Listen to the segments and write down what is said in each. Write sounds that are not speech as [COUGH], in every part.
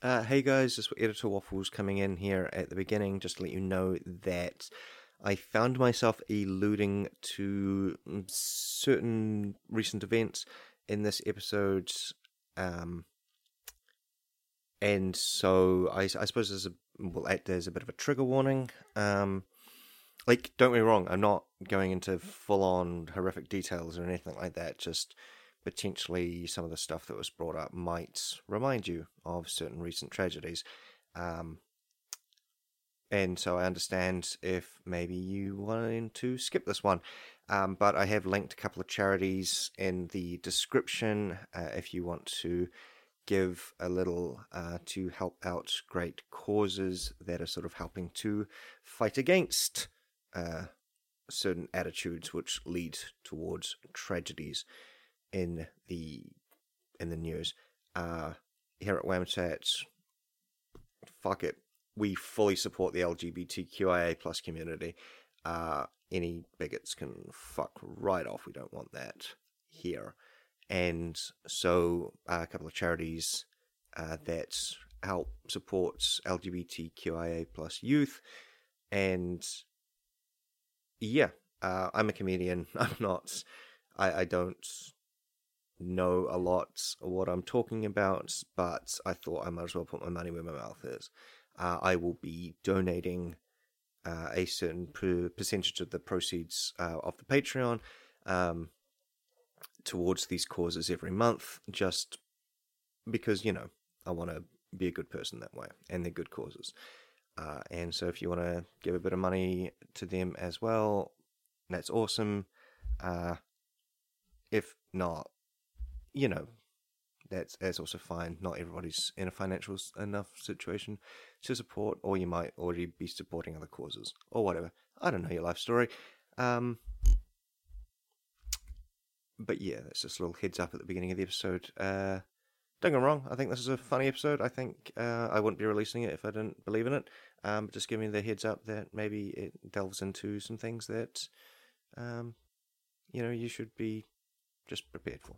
Uh, hey guys, is Editor Waffles coming in here at the beginning just to let you know that I found myself alluding to certain recent events in this episode. Um, and so I, I suppose there's a act as a bit of a trigger warning. Um, like, don't get me wrong, I'm not going into full on horrific details or anything like that. Just potentially some of the stuff that was brought up might remind you of certain recent tragedies. Um, and so I understand if maybe you wanted to skip this one. Um, but I have linked a couple of charities in the description uh, if you want to give a little uh, to help out great causes that are sort of helping to fight against uh, certain attitudes which lead towards tragedies in the in the news. Uh, here at Whamtat, fuck it, we fully support the LGBTQIA plus community. Uh, any bigots can fuck right off. We don't want that here and so uh, a couple of charities uh, that help supports LGBTQIA plus youth, and yeah, uh, I'm a comedian. [LAUGHS] I'm not. I, I don't know a lot what I'm talking about, but I thought I might as well put my money where my mouth is. Uh, I will be donating uh, a certain per- percentage of the proceeds uh, of the Patreon. Um, towards these causes every month just because, you know, I want to be a good person that way and they're good causes. Uh, and so if you want to give a bit of money to them as well, that's awesome. Uh, if not, you know, that's that's also fine. Not everybody's in a financial enough situation to support, or you might already be supporting other causes or whatever. I don't know your life story. Um, but yeah, that's just a little heads up at the beginning of the episode. Uh, don't get me wrong, I think this is a funny episode. I think uh, I wouldn't be releasing it if I didn't believe in it. Um, but just giving the heads up that maybe it delves into some things that, um, you know, you should be just prepared for.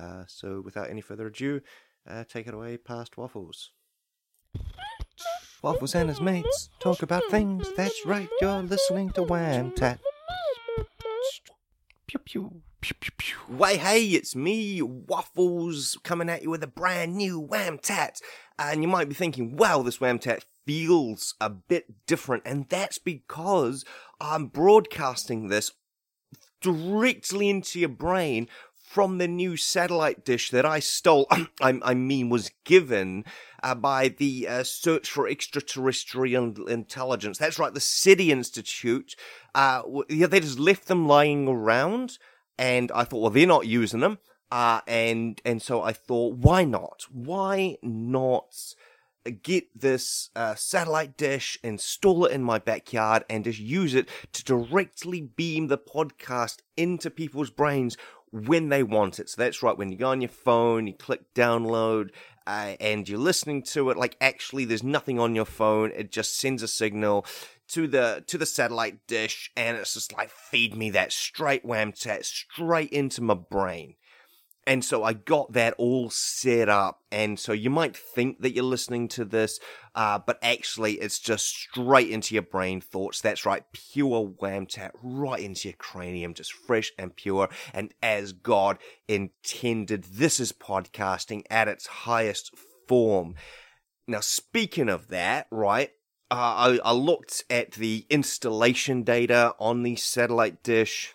Uh, so without any further ado, uh, take it away past Waffles. Waffles and his mates talk about things. That's right, you're listening to Wham Tat. Pew pew. Pew, pew, pew. Why, hey, it's me, Waffles, coming at you with a brand new Wham Tat. And you might be thinking, wow, this Wham Tat feels a bit different. And that's because I'm broadcasting this directly into your brain from the new satellite dish that I stole, [CLEARS THROAT] I, mean, was given uh, by the uh, Search for Extraterrestrial Intelligence. That's right, the SETI Institute. Uh, they just left them lying around and I thought, well, they're not using them, uh, and and so I thought, why not? Why not? Get this uh, satellite dish, install it in my backyard, and just use it to directly beam the podcast into people's brains when they want it. So that's right, when you go on your phone, you click download, uh, and you're listening to it, like actually there's nothing on your phone, it just sends a signal to the to the satellite dish and it's just like feed me that straight wham tat straight into my brain and so I got that all set up. And so you might think that you're listening to this, uh, but actually it's just straight into your brain thoughts. That's right. Pure wham tat right into your cranium, just fresh and pure. And as God intended, this is podcasting at its highest form. Now, speaking of that, right? uh, I, I looked at the installation data on the satellite dish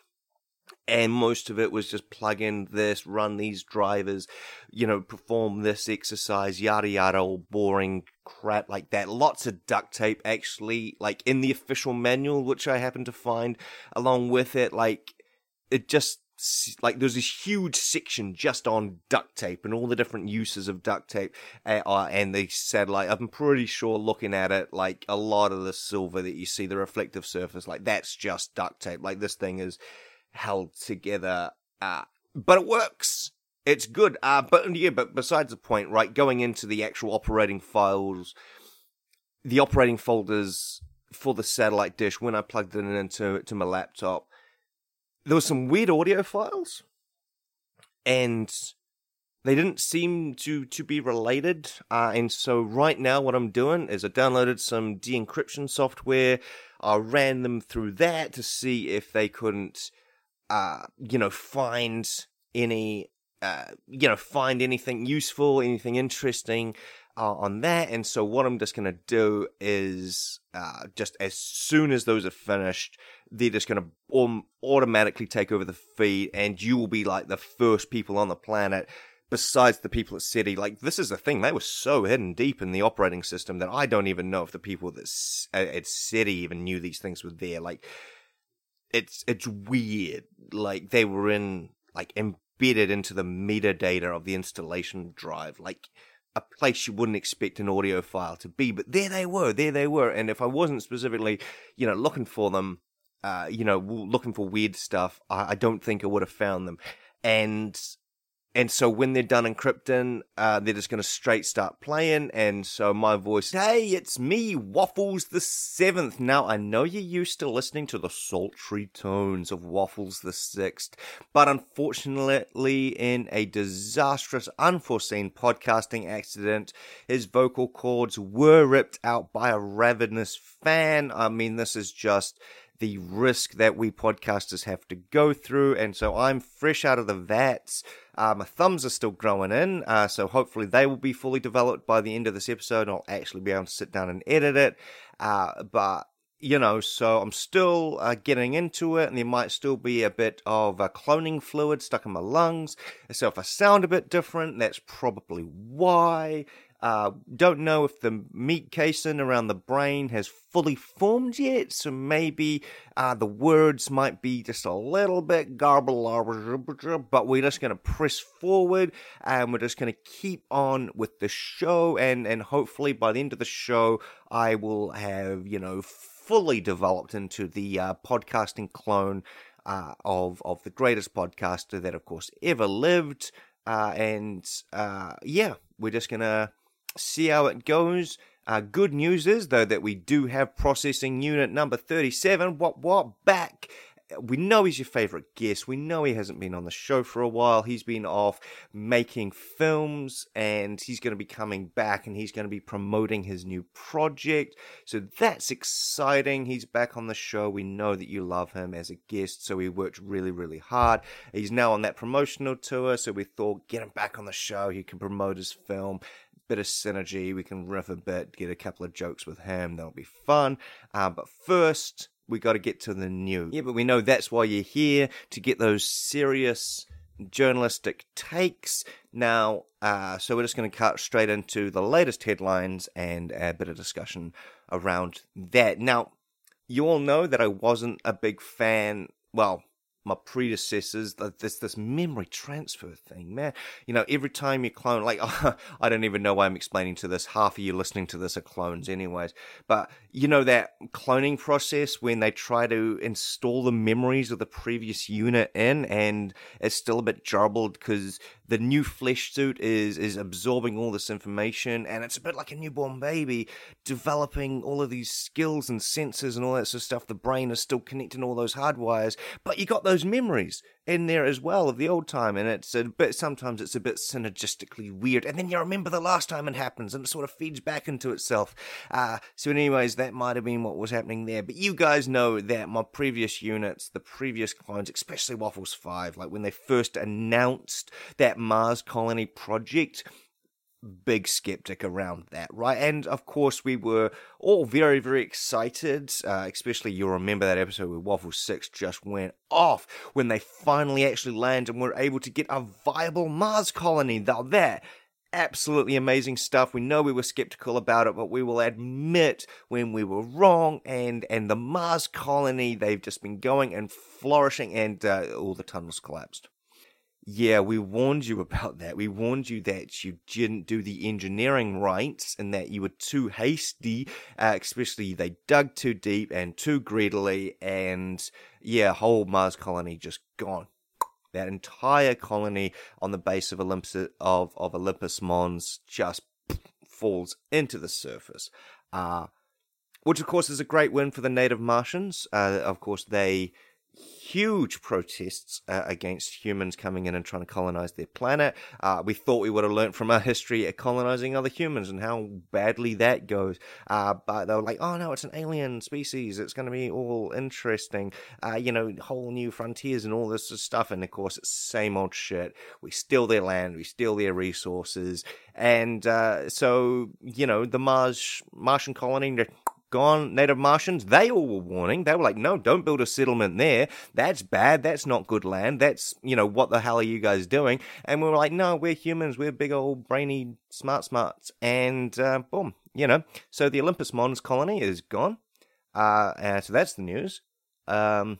and most of it was just plug in this, run these drivers, you know, perform this exercise, yada yada, all boring crap like that. Lots of duct tape actually, like in the official manual, which I happened to find along with it, like it just like there's this huge section just on duct tape and all the different uses of duct tape uh, and the satellite i'm pretty sure looking at it like a lot of the silver that you see the reflective surface like that's just duct tape like this thing is held together uh, but it works it's good uh, but yeah but besides the point right going into the actual operating files the operating folders for the satellite dish when i plugged it into to my laptop there was some weird audio files, and they didn't seem to to be related. Uh, and so right now, what I'm doing is I downloaded some de-encryption software. I ran them through that to see if they couldn't, uh, you know, find any, uh, you know, find anything useful, anything interesting. Uh, on that, and so what I'm just gonna do is uh, just as soon as those are finished, they're just gonna um, automatically take over the feed, and you will be like the first people on the planet besides the people at SETI. like this is the thing, they were so hidden deep in the operating system that I don't even know if the people that at SETI even knew these things were there. Like, it's it's weird. Like they were in like embedded into the metadata of the installation drive, like a place you wouldn't expect an audio file to be. But there they were, there they were. And if I wasn't specifically, you know, looking for them, uh, you know, looking for weird stuff, I, I don't think I would have found them. And and so when they're done encrypting, uh, they're just going to straight start playing. And so my voice, hey, it's me, Waffles the Seventh. Now I know you're used to listening to the sultry tones of Waffles the Sixth, but unfortunately, in a disastrous, unforeseen podcasting accident, his vocal cords were ripped out by a ravenous fan. I mean, this is just the risk that we podcasters have to go through. And so I'm fresh out of the vats. Uh, my thumbs are still growing in, uh, so hopefully they will be fully developed by the end of this episode. I'll actually be able to sit down and edit it. Uh, but you know, so I'm still uh, getting into it, and there might still be a bit of uh, cloning fluid stuck in my lungs. So if I sound a bit different, that's probably why. Uh, don't know if the meat casing around the brain has fully formed yet, so maybe uh, the words might be just a little bit garbled, but we're just going to press forward and we're just going to keep on with the show. And, and hopefully by the end of the show, I will have, you know, fully developed into the uh, podcasting clone uh, of, of the greatest podcaster that, of course, ever lived. Uh, and uh, yeah, we're just to see how it goes. Uh, good news is, though, that we do have processing unit number 37, what, what, back. We know he's your favorite guest. We know he hasn't been on the show for a while. He's been off making films and he's going to be coming back and he's going to be promoting his new project. So that's exciting. He's back on the show. We know that you love him as a guest. So he worked really, really hard. He's now on that promotional tour. So we thought, get him back on the show. He can promote his film bit of synergy. We can riff a bit, get a couple of jokes with him. That'll be fun. Uh, but first, we got to get to the news. Yeah, but we know that's why you're here to get those serious journalistic takes. Now, uh, so we're just going to cut straight into the latest headlines and a bit of discussion around that. Now, you all know that I wasn't a big fan. Well, my predecessors, this this memory transfer thing, man. You know, every time you clone, like [LAUGHS] I don't even know why I'm explaining to this. Half of you listening to this are clones, anyways. But you know that cloning process when they try to install the memories of the previous unit in, and it's still a bit jarbled because the new flesh suit is is absorbing all this information, and it's a bit like a newborn baby developing all of these skills and senses and all that sort of stuff. The brain is still connecting all those hardwires, but you got those those memories in there as well of the old time, and it's a bit. Sometimes it's a bit synergistically weird, and then you remember the last time it happens, and it sort of feeds back into itself. Uh, so, anyways, that might have been what was happening there. But you guys know that my previous units, the previous clones, especially Waffles Five, like when they first announced that Mars colony project big skeptic around that, right? And of course, we were all very, very excited, uh, especially you'll remember that episode where Waffle 6 just went off when they finally actually landed and were able to get a viable Mars colony. Now, that absolutely amazing stuff. We know we were skeptical about it, but we will admit when we were wrong. And and the Mars colony, they've just been going and flourishing, and uh, all the tunnels collapsed. Yeah, we warned you [LAUGHS] about that. We warned you that you didn't do the engineering right and that you were too hasty, uh, especially they dug too deep and too greedily, and yeah, whole Mars colony just gone. That entire colony on the base of Olympus of, of Olympus Mons just [SNIFFS] falls into the surface. Uh, which of course is a great win for the native Martians. Uh, of course, they huge protests uh, against humans coming in and trying to colonize their planet. Uh, we thought we would have learned from our history at colonizing other humans and how badly that goes. Uh, but they were like, oh no, it's an alien species. It's going to be all interesting. Uh, you know, whole new frontiers and all this stuff. And of course, it's same old shit. We steal their land, we steal their resources. And uh, so, you know, the Mars Martian colony, gone native Martians, they all were warning. They were like, no, don't build a settlement there. That's bad. That's not good land. That's, you know, what the hell are you guys doing? And we were like, no, we're humans. We're big old brainy smart smarts. And uh, boom, you know. So the Olympus Mons colony is gone. Uh, so that's the news. Um,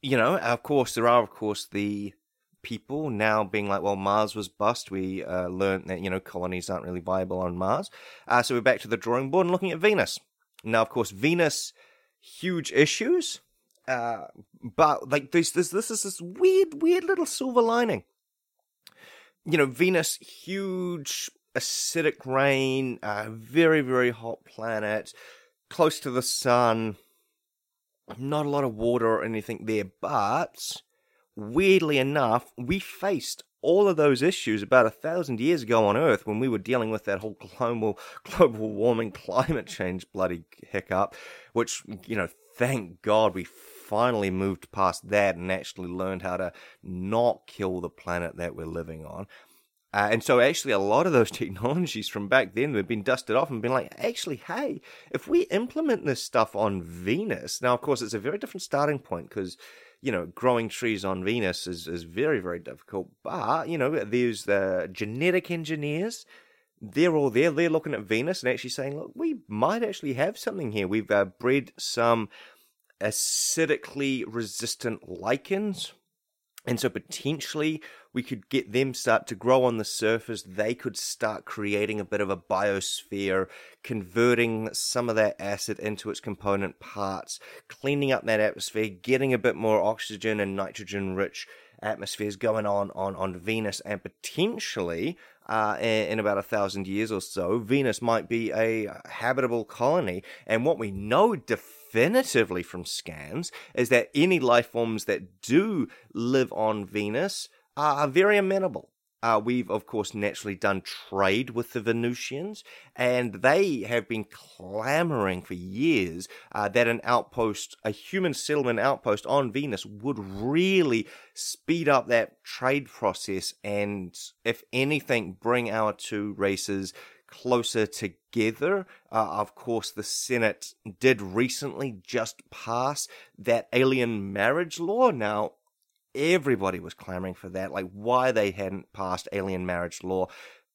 you know, of course, there are, of course, the people now being like, well, Mars was bust. We uh, learned that, you know, colonies aren't really viable on Mars. Uh, so we're back to the drawing board and looking at Venus. Now, of course, Venus, huge issues. Uh, but like this, this, this is this weird, weird little silver lining. You know, Venus, huge acidic rain, uh, very, very hot planet, close to the sun. Not a lot of water or anything there, but weirdly enough, we faced all of those issues about a thousand years ago on Earth when we were dealing with that whole global [LAUGHS] global warming, climate change bloody hiccup, which you know, thank God we finally moved past that and actually learned how to not kill the planet that we're living on. Uh, and so, actually, a lot of those [LAUGHS] technologies from back then have been dusted off and been like, actually, hey, if we implement this stuff on Venus, now, of course, it's a very different starting point because you know, growing trees on Venus is, is very, very difficult. But, you know, there's the genetic engineers. They're all there. They're looking at Venus and actually saying, look, we might actually have something here. We've uh, bred some acidically resistant lichens. And so potentially we could get them start to grow on the surface. They could start creating a bit of a biosphere, converting some of that acid into its component parts, cleaning up that atmosphere, getting a bit more oxygen and nitrogen rich atmospheres going on on, on Venus, and potentially uh, in, about a thousand years or so, Venus might be a habitable colony. And what we know definitively from scans is that any life forms that do live on Venus are very amenable. Uh, we've, of course, naturally done trade with the Venusians, and they have been clamoring for years uh, that an outpost, a human settlement outpost on Venus, would really speed up that trade process and, if anything, bring our two races closer together. Uh, of course, the Senate did recently just pass that alien marriage law. Now, everybody was clamoring for that. Like, why they hadn't passed alien marriage law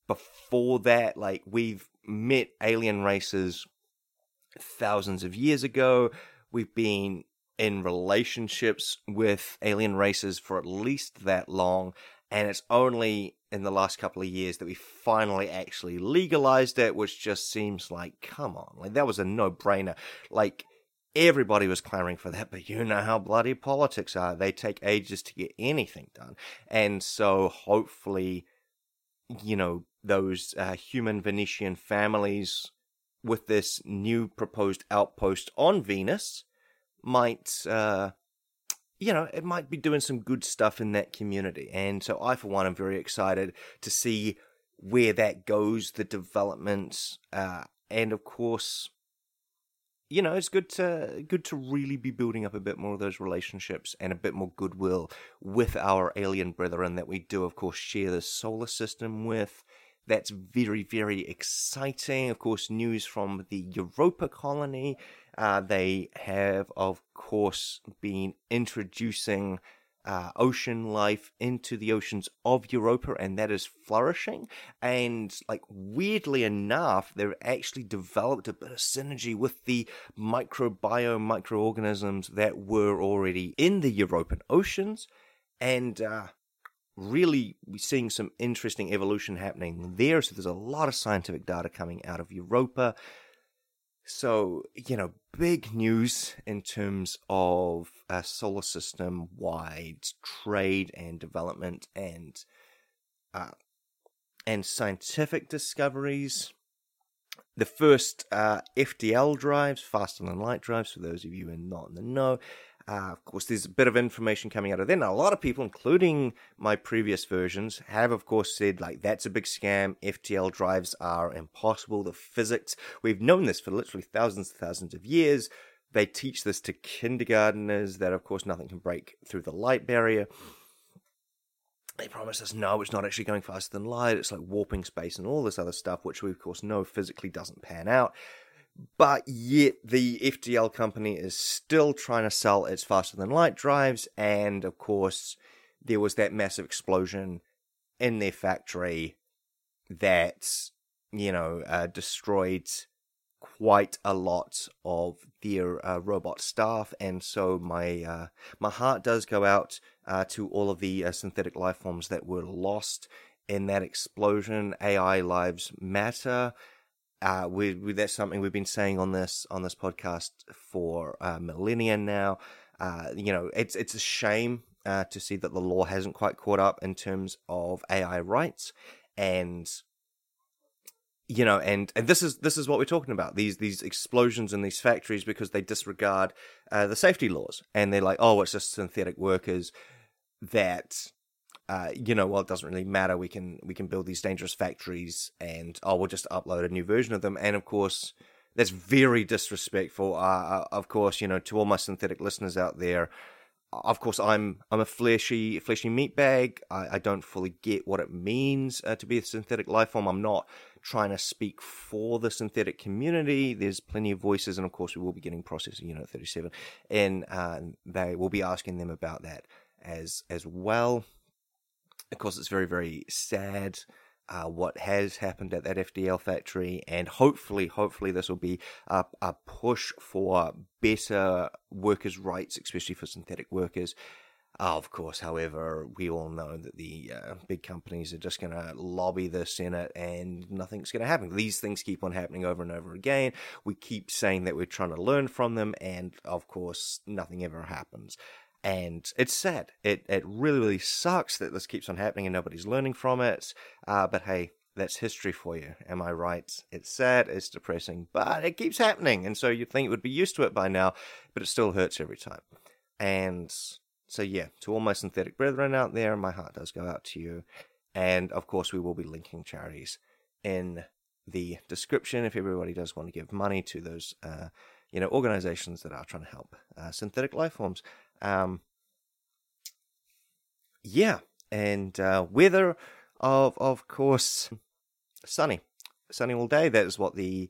before that. Like, we've met alien races thousands of years ago. We've been in relationships with alien races for at least that long. And it's only in the last couple of years that we finally actually legalized it, which just seems like, come on, like that was a no brainer. Like, Everybody was clamoring for that, but you know how bloody politics are. They take ages to get anything done. And so hopefully, you know, those uh, human Venetian families with this new proposed outpost on Venus might, uh, you know, it might be doing some good stuff in that community. And so I, for one, am very excited to see where that goes, the developments, uh, and of course, you know, it's good to good to really be building up a bit more of those relationships and a bit more goodwill with our alien brethren that we do, of course, share the solar system with. That's very, very exciting. Of course, news from the Europa colony. Uh, they have, of course, been introducing uh, ocean life into the oceans of Europa, and that is flourishing. And like weirdly enough, they've actually developed a bit of synergy with the microbiome microorganisms that were already in the European oceans, and uh, really we're seeing some interesting evolution happening there. So there's a lot of scientific data coming out of Europa. So, you know, big news in terms of a solar system wide trade and development and uh, and scientific discoveries. The first uh, FTL drives, faster than light drives, for those of you who are not in the know, Uh, of course, there's a bit of information coming out of there. Now, a lot of people, including my previous versions, have, of course, said, like, that's a big scam. FTL drives are impossible. The physics, we've known this for literally thousands and thousands of years. They teach this to kindergarteners that, of course, nothing can break through the light barrier. They promise us, no, it's not actually going faster than light. It's like warping space and all this other stuff, which we, of course, know physically doesn't pan out. But yet, the FTL company is still trying to sell its faster than light drives. And of course, there was that massive explosion in their factory that, you know, uh, destroyed quite a lot of their uh, robot staff, and so my uh, my heart does go out uh, to all of the uh, synthetic life forms that were lost in that explosion. AI lives matter. Uh, we, we, that's something we've been saying on this on this podcast for uh, millennia now. Uh, you know, it's it's a shame uh, to see that the law hasn't quite caught up in terms of AI rights, and you know, and and this is this is what we're talking about these these explosions in these factories because they disregard uh, the safety laws, and they're like, oh, it's just synthetic workers that uh, you know, well, it doesn't really matter. We can we can build these dangerous factories, and oh, we'll just upload a new version of them. And of course, that's very disrespectful. Uh, uh of course, you know, to all my synthetic listeners out there, of course, I'm I'm a fleshy fleshy meat bag. I, I don't fully get what it means uh, to be a synthetic life form. I'm not trying to speak for the synthetic community. There's plenty of voices, and of course, we will be getting processing unit 37, and uh, they will be asking them about that as as well. Of course, it's very, very sad uh, what has happened at that FTL factory, and hopefully, hopefully, this will be a, a push for better workers' rights, especially for synthetic workers. Uh, of course, however, we all know that the uh, big companies are just going to lobby the Senate and nothing's going to happen. These things keep on happening over and over again. We keep saying that we're trying to learn from them, and of course, nothing ever happens and it's sad. It it really really sucks that this keeps on happening and nobody's learning from it. Uh, but hey, that's history for you. Am I right? It's sad, it's depressing, but it keeps happening, and so you'd think it would be used to it by now, but it still hurts every time. And so yeah, to all my synthetic brethren out there, my heart does go out to you. And of course, we will be linking charities in the description if everybody does want to give money to those. Uh, you know, organizations that are trying to help uh, synthetic life forms. Um, yeah, and uh, weather of of course sunny, sunny all day. That is what the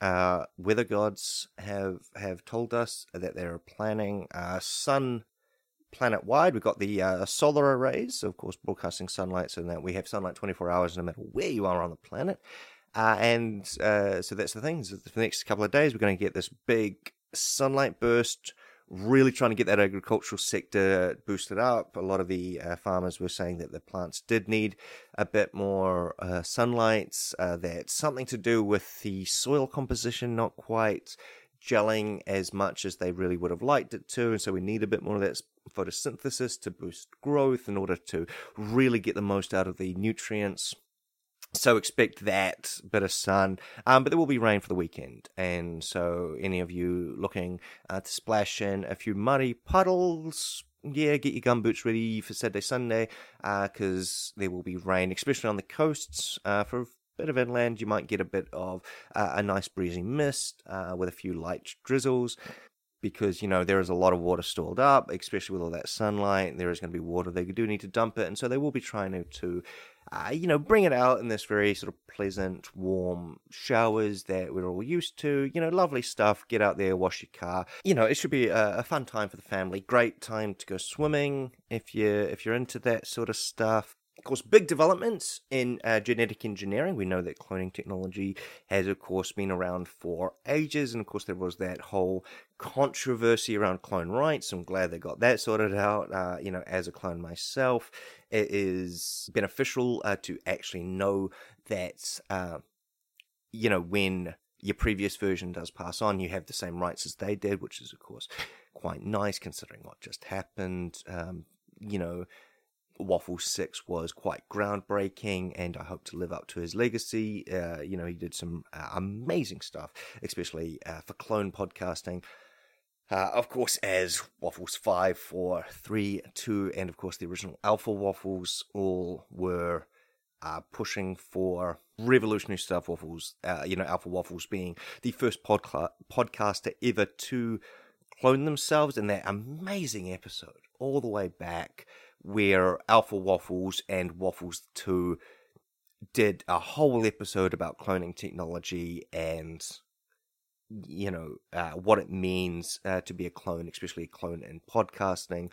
uh, weather gods have have told us that they're planning uh, sun planet wide. We've got the uh, solar arrays, of course, broadcasting sunlight so that we have sunlight 24 hours no matter where you are on the planet. Uh, and uh, so that's the thing. So for the next couple of days, we're going to get this big sunlight burst really trying to get that agricultural sector boosted up. A lot of the uh, farmers were saying that the plants did need a bit more uh, sunlight. Uh, that's something to do with the soil composition not quite gelling as much as they really would have liked it to. And so we need a bit more of that photosynthesis to boost growth in order to really get the most out of the nutrients so expect that bit of sun, um, but there will be rain for the weekend, and so any of you looking uh, to splash in a few muddy puddles, yeah, get your gumboots ready for Saturday, Sunday, because uh, there will be rain, especially on the coasts. Uh, for a bit of inland, you might get a bit of uh, a nice breezy mist uh, with a few light drizzles because you know there is a lot of water stored up, especially with all that sunlight. There is going to be water; they do need to dump it, and so they will be trying to, to uh, you know, bring it out in this very sort of pleasant, warm showers that we're all used to. You know, lovely stuff. Get out there, wash your car. You know, it should be a, a fun time for the family. Great time to go swimming if you if you're into that sort of stuff. Of course, big developments in uh, genetic engineering. We know that cloning technology has, of course, been around for ages. And of course, there was that whole controversy around clone rights. I'm glad they got that sorted out. Uh, you know, as a clone myself, it is beneficial uh, to actually know that, uh, you know, when your previous version does pass on, you have the same rights as they did, which is, of course, quite nice considering what just happened. Um, you know, Waffle 6 was quite groundbreaking, and I hope to live up to his legacy. Uh, you know, he did some uh, amazing stuff, especially uh, for clone podcasting. Uh, of course, as Waffles 5, 4, 3, 2, and of course the original Alpha Waffles all were uh, pushing for revolutionary stuff. Waffles, uh, you know, Alpha Waffles being the first podca- podcaster ever to clone themselves in that amazing episode all the way back where Alpha Waffles and Waffles 2 did a whole episode about cloning technology and you know uh, what it means uh, to be a clone, especially a clone in podcasting.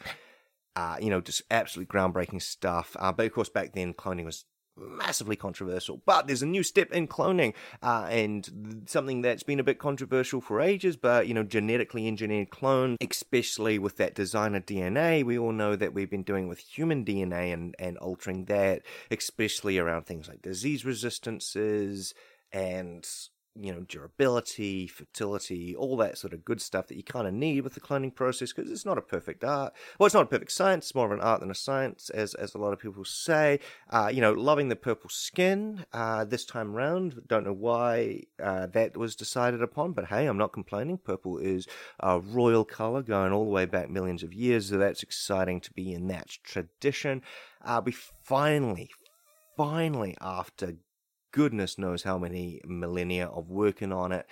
Uh, you know, just absolutely groundbreaking stuff. Uh, but of course, back then cloning was massively controversial. But there's a new step in cloning, uh, and something that's been a bit controversial for ages. But you know, genetically engineered clone, especially with that designer DNA, we all know that we've been doing with human DNA and and altering that, especially around things like disease resistances and you know, durability, fertility, all that sort of good stuff that you kind of need with the cloning process because it's not a perfect art. Well, it's not a perfect science. It's more of an art than a science, as as a lot of people say. Uh, you know, loving the purple skin uh, this time round. Don't know why uh, that was decided upon, but hey, I'm not complaining. Purple is a royal color going all the way back millions of years, so that's exciting to be in that tradition. Uh, we finally, finally, after goodness knows how many millennia of working on it,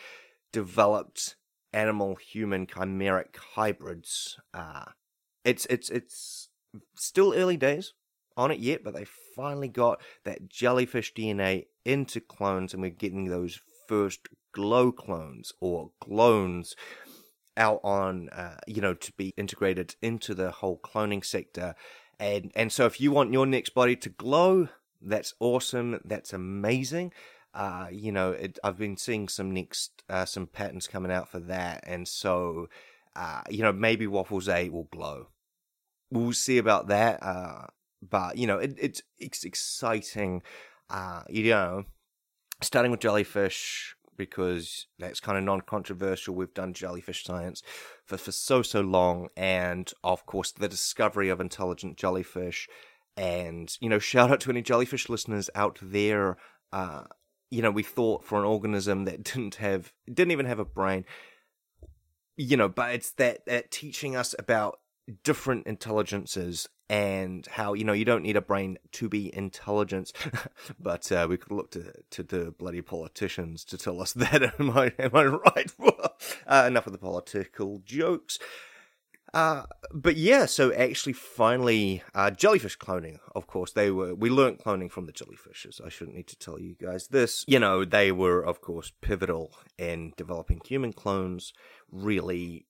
developed animal human chimeric hybrids. Uh, it's it's it's still early days on it yet, but they finally got that jellyfish DNA into clones, and we're getting those first glow clones or clones out on uh, you know to be integrated into the whole cloning sector and and so if you want your next body to glow that's awesome. That's amazing. Uh, you know, it, I've been seeing some next uh, some patterns coming out for that, and so uh, you know maybe Waffles Eight will glow. We'll see about that. Uh, but you know, it, it's it's exciting. Uh, you know, starting with jellyfish because that's kind of non-controversial. We've done jellyfish science for for so so long, and of course the discovery of intelligent jellyfish and, you know, shout out to any jellyfish listeners out there. Uh, you know, we thought for an organism that [LAUGHS] didn't have, didn't even have a brain, you know, but it's that, that teaching us about different intelligences and how you know you don't need a brain to be intelligent. [LAUGHS] But uh, we could look to to the bloody politicians to tell us [LAUGHS] that. Am i am i right? Uh, enough of the political jokes uh, but yeah, so actually, finally, uh, jellyfish cloning. Of course, they were. We learned cloning from the jellyfishes. I shouldn't need to tell you guys this. You know, they were, of course, pivotal in developing human clones. Really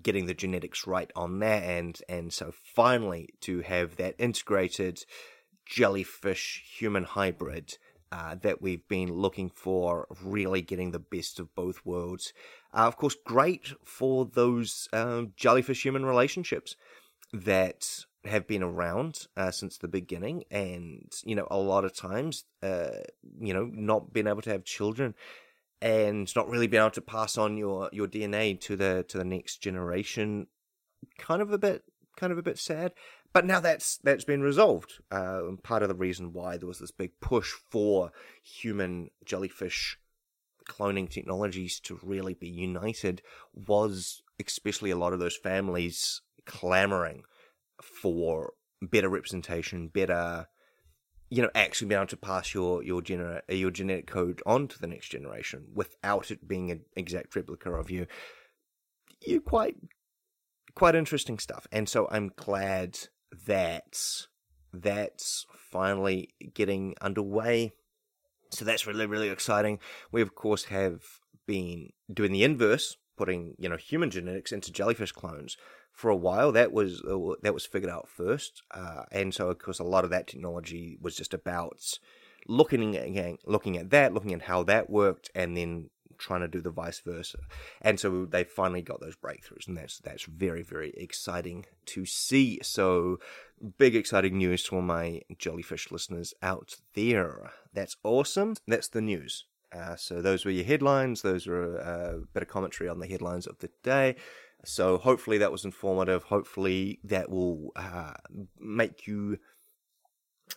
getting the genetics right on that end, and so finally to have that integrated jellyfish human hybrid uh, that we've been looking for, really getting the best of both worlds. Of course, great for those um, jellyfish human relationships that have been around uh, since the beginning, and you know, a lot of times, uh, you know, not being able to have children and not really being able to pass on your your DNA to the to the next generation, kind of a bit kind of a bit sad. But now that's that's been resolved. Uh, part of the reason why there was this big push for human jellyfish cloning technologies to really be united was especially a lot of those families clamoring for better representation, better you know, actually being able to pass your your gener- your genetic code on to the next generation without it being an exact replica of you. You quite quite interesting stuff. And so I'm glad that that's finally getting underway. So that's really, really exciting. We, of course, have been doing the inverse, putting, you know, human genetics into jellyfish clones for a while. That was, uh, that was figured out first. Uh, and so, of course, a lot of that technology was just about looking at, looking at that, looking at how that worked, and then trying to do the vice versa. And so they finally got those breakthroughs, and that's that's very very exciting to see. So big exciting news to all my jellyfish listeners out there. That's awesome. That's the news. Uh, so those were your headlines. Those were a bit of commentary on the headlines of the day. So hopefully that was informative. Hopefully that will uh, make you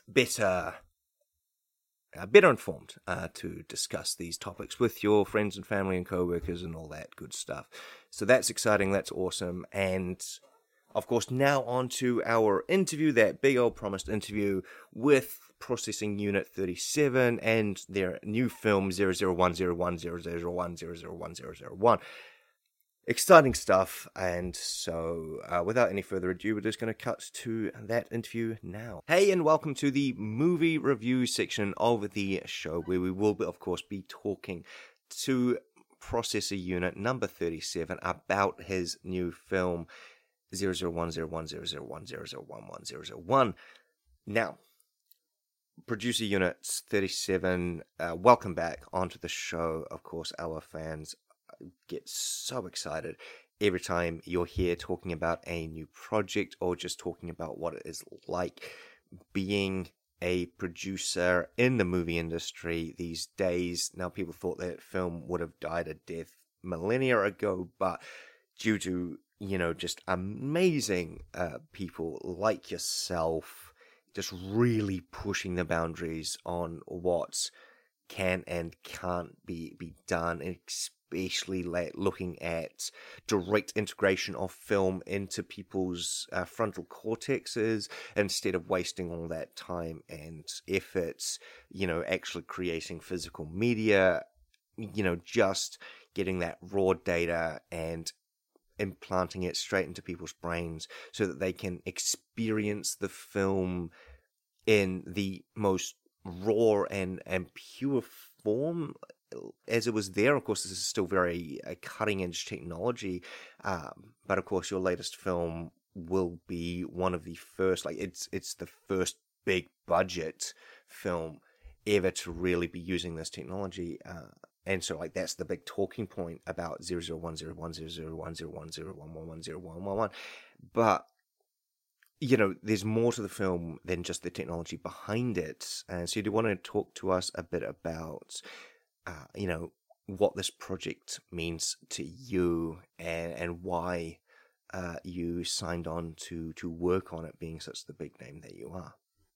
better uh, better informed uh, to discuss these topics with your friends and family and co-workers and all that good stuff. So that's exciting. That's awesome. And of course, now on to our interview, that big old promised interview with Processing Unit 37 and their new film 001010010010001. Exciting stuff, and so uh, without any further ado, we're just going to cut to that interview now. Hey, and welcome to the movie review section of the show, where we will, of course, be talking to Processor Unit number 37 about his new film 001010010011001. Now, producer units 37 uh, welcome back onto the show of course our fans get so excited every time you're here talking about a new project or just talking about what it is like being a producer in the movie industry these days. Now, people thought that film would have died a death millennia ago, but due to, you know, just amazing uh, people like yourself, just really pushing the boundaries on what can and can't be, be done, especially looking at direct integration of film into people's uh, frontal cortexes instead of wasting all that time and efforts, you know, actually creating physical media, you know, just getting that raw data and implanting it straight into people's brains so that they can experience the film in the most raw and, and pure form as it was there. Of course, this is still very uh, cutting edge technology, um, but of course, your latest film will be one of the first. Like it's it's the first big budget film ever to really be using this technology. Uh, and so, like, that's the big talking point about 00101001010110111. But, you know, there's more to the film than just the technology behind it. And so, you do you want to talk to us a bit about uh, you know, what this project means to you and, and why uh, you signed on to, to work on it being such the big name that you are.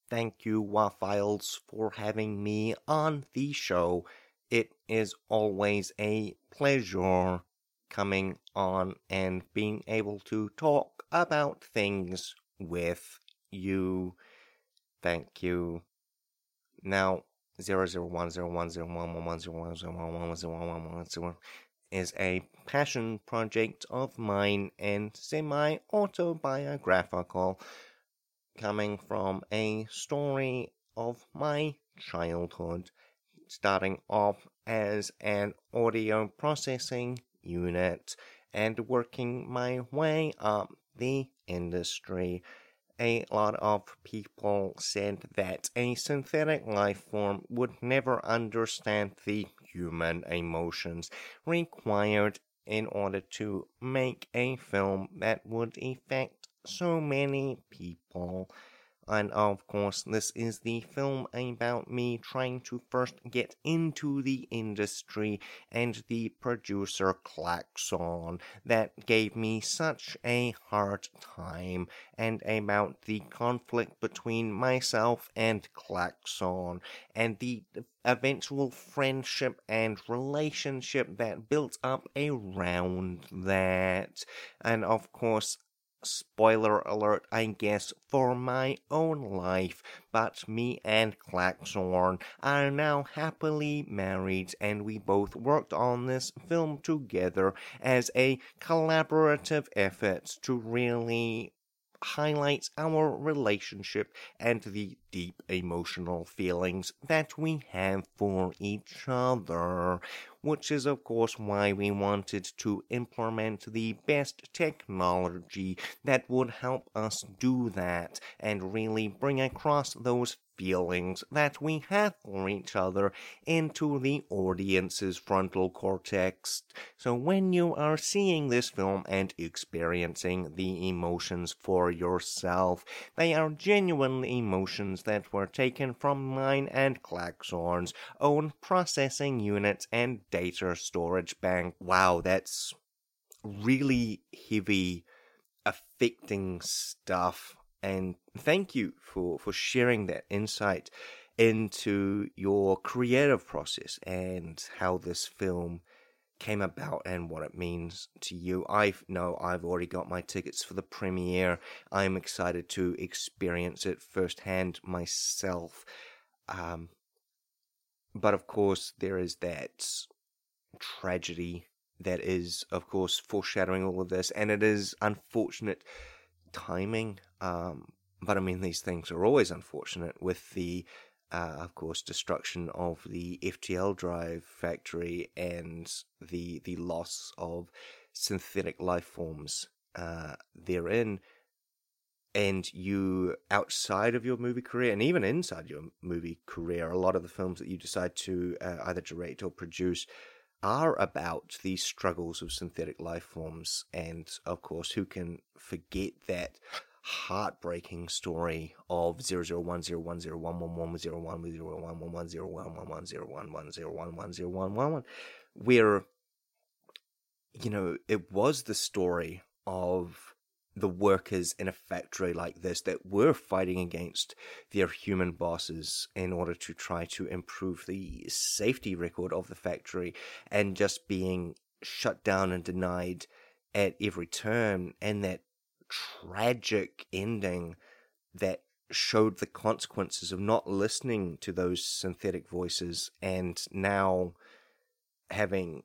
Thank you, Waffles, for having me on the show. It is always a pleasure coming on and being able to talk about things with you. Thank you. Now, zero zero one zero one zero one one one zero one zero one one zero one one one zero is a passion project of mine and semi autobiographical coming from a story of my childhood starting off as an audio processing unit and working my way up the industry a lot of people said that a synthetic life form would never understand the human emotions required in order to make a film that would affect so many people. And of course, this is the film about me trying to first get into the industry and the producer Klaxon that gave me such a hard time and about the conflict between myself and Klaxon and the eventual friendship and relationship that built up around that. And of course, spoiler alert, I guess, for my own life, but me and Klaxon are now happily married and we both worked on this film together as a collaborative effort to really highlights our relationship and the deep emotional feelings that we have for each other, which is, of course, why we wanted to implement the best technology that would help us do that and really bring across those feelings that we have for each other into the audience's frontal cortex. So when you are seeing this film and experiencing the emotions for yourself, they are genuine emotions that were taken from mine and Klaxon's own processing units and data storage bank. Wow, that's really heavy, affecting stuff and thank you for, for sharing that insight into your creative process and how this film came about and what it means to you. I know I've already got my tickets for the premiere. I'm excited to experience it firsthand myself. Um, but of course, there is that tragedy that is, of course, foreshadowing all of this, and it is unfortunate timing. Um, but I mean, these things are always unfortunate with the uh, of course, destruction of the FTL drive factory and the the loss of synthetic life forms uh, therein. And you, outside of your movie career, and even inside your movie career, a lot of the films that you decide to uh, either direct or produce are about the struggles of synthetic life forms. And of course, who can forget that heartbreaking story of 0010101010101010101010101 where you know it was the story of the workers in a factory like this that were fighting against their human bosses in order to try to improve the safety record of the factory and just being shut down and denied at every turn and that tragic ending that showed the consequences of not listening to those synthetic voices and now having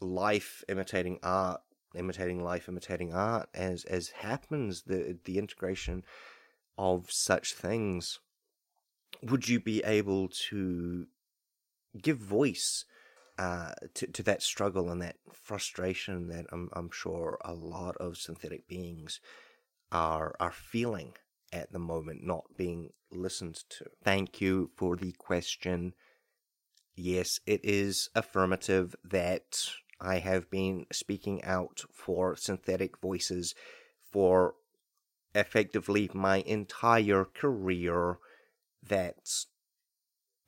life imitating art imitating life imitating art as as happens the the integration of such things. Would you be able to give voice uh, to to that struggle and that frustration that I'm I'm sure a lot of synthetic beings are are feeling at the moment, not being listened to. Thank you for the question. Yes, it is affirmative that I have been speaking out for synthetic voices for effectively my entire career. That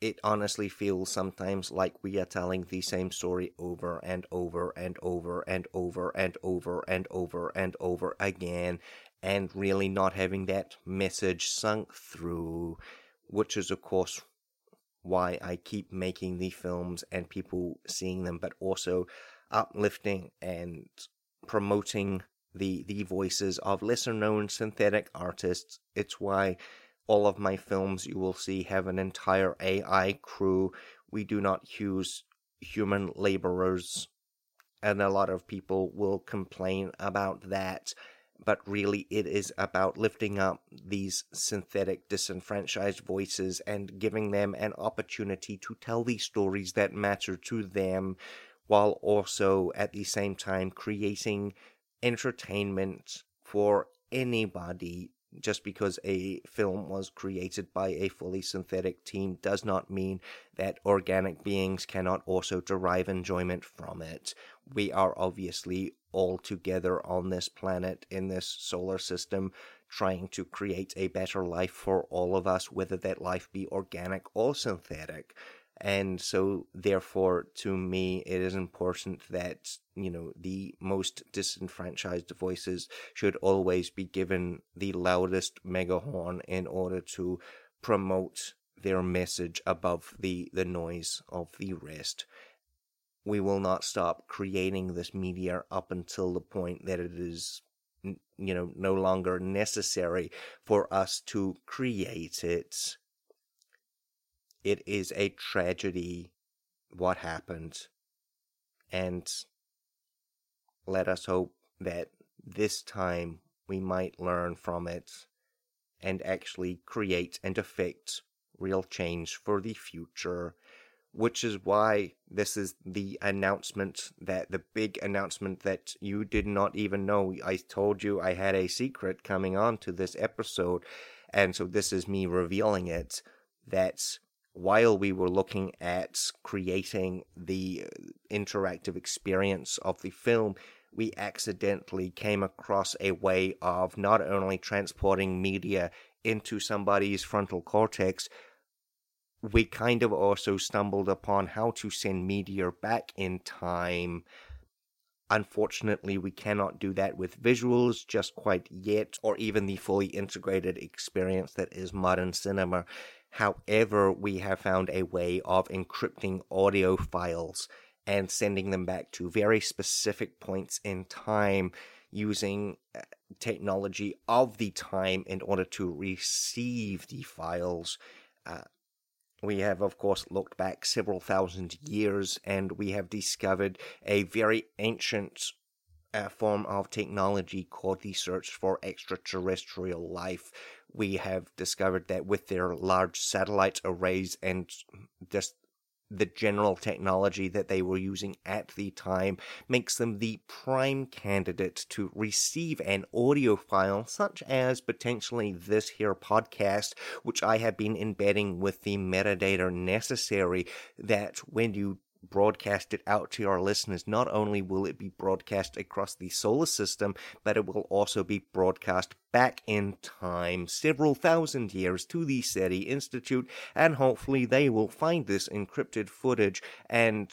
it honestly feels sometimes like we are telling the same story over and over and over and over and over and over and over again and really not having that message sunk through, which is, of course, why I keep making the films and people seeing them, but also uplifting and promoting the the voices of lesser known synthetic artists. It's why all of my films you will see have an entire AI crew. We do not use human laborers, and a lot of people will complain about that. But really, it is about lifting up these synthetic, disenfranchised voices and giving them an opportunity to tell these stories that matter to them, while also at the same time creating entertainment for anybody just because a film was created by a fully synthetic team does not mean that organic beings cannot also derive enjoyment from it. We are obviously all together on this planet in this solar system trying to create a better life for all of us, whether that life be organic or synthetic. And so, therefore, to me, it is important that, you know, the most disenfranchised voices should always be given the loudest megahorn in order to promote their message above the, the noise of the rest. We will not stop creating this media up until the point that it is, you know, no longer necessary for us to create it it is a tragedy what happened. And let us hope that this time we might learn from it and actually create and effect real change for the future. Which is why this is the announcement that the big announcement that you did not even know. I told you I had a secret coming on to this episode, and so this is me revealing it. That while we were looking at creating the interactive experience of the film, we accidentally came across a way of not only transporting media into somebody's frontal cortex, we kind of also stumbled upon how to send media back in time. Unfortunately, we cannot do that with visuals just quite yet, or even the fully integrated experience that is modern cinema. However, we have found a way of encrypting audio files and sending them back to very specific points in time using uh, technology of the time in order to receive the files. Uh, we have, of course, looked back several thousand years and we have discovered a very ancient uh, form of technology called the search for extraterrestrial life. We have discovered that with their large satellite arrays and just the general technology that they were using at the time makes them the prime candidate to receive an audio file such as potentially this here podcast which I have been embedding with the metadata necessary that when you broadcast it out to our listeners, not only will it be broadcast across the solar system, but it will also be broadcast back in time, several thousand years, to the SETI Institute, and hopefully they will find this encrypted footage and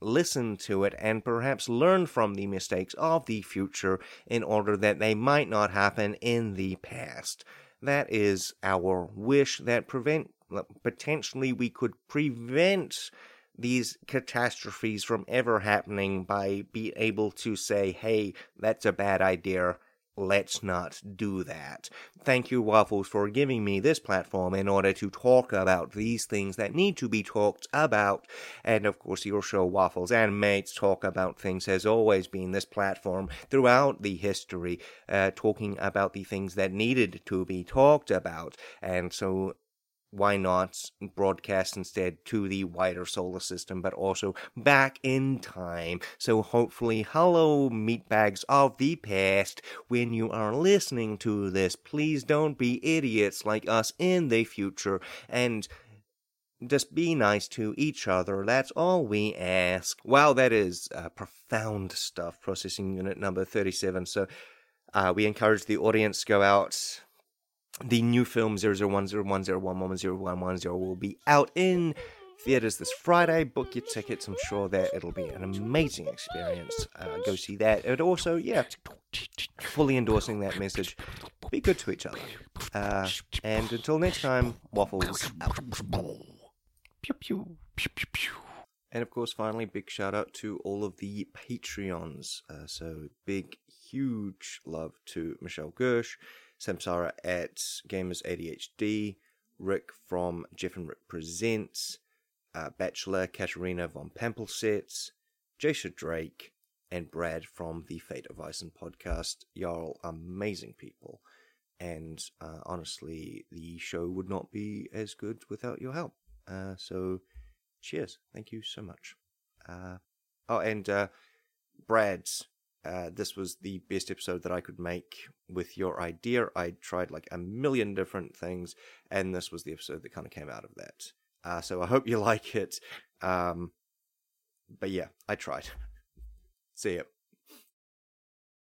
listen to it and perhaps learn from the mistakes of the future in order that they might not happen in the past. That is our wish that prevent potentially we could prevent these catastrophes from ever happening by being able to say, hey, that's a bad idea. Let's not do that. Thank you, Waffles, for giving me this platform in order to talk about these things that need to be talked about. And of course, your show, Waffles and Mates, talk about things has always been this platform throughout the history, uh, talking about the things that needed to be talked about. And so why not broadcast instead to the wider solar system, but also back in time? So hopefully, hello, meatbags of the past, when you are listening to this, please don't be idiots like us in the future and just be nice to each other. That's all we ask. Wow, that is uh, profound stuff. Processing unit number 37. So, uh, we encourage the audience to go out, the new film 00101011110 will be out in theaters this Friday. Book your tickets. I'm sure that it'll be an amazing experience. Uh, go see that. And also, yeah, fully endorsing that message. Be good to each other. Uh, and until next time, waffles out. Pew, pew, pew, pew, pew. And of course, finally, big shout out to all of the Patreons. Uh, so big, huge love to Michelle Gersh. Samsara at Gamers ADHD, Rick from Jeff and Rick Presents, uh, Bachelor Katerina von Pampelsetz, Jasha Drake, and Brad from the Fate of Ison podcast. Y'all amazing people. And uh, honestly, the show would not be as good without your help. Uh, so, cheers. Thank you so much. Uh, oh, and uh, Brad's uh, this was the best episode that I could make with your idea. I tried like a million different things, and this was the episode that kind of came out of that. Uh, so I hope you [LAUGHS] like it. Um, but yeah, I tried. [LAUGHS] See ya.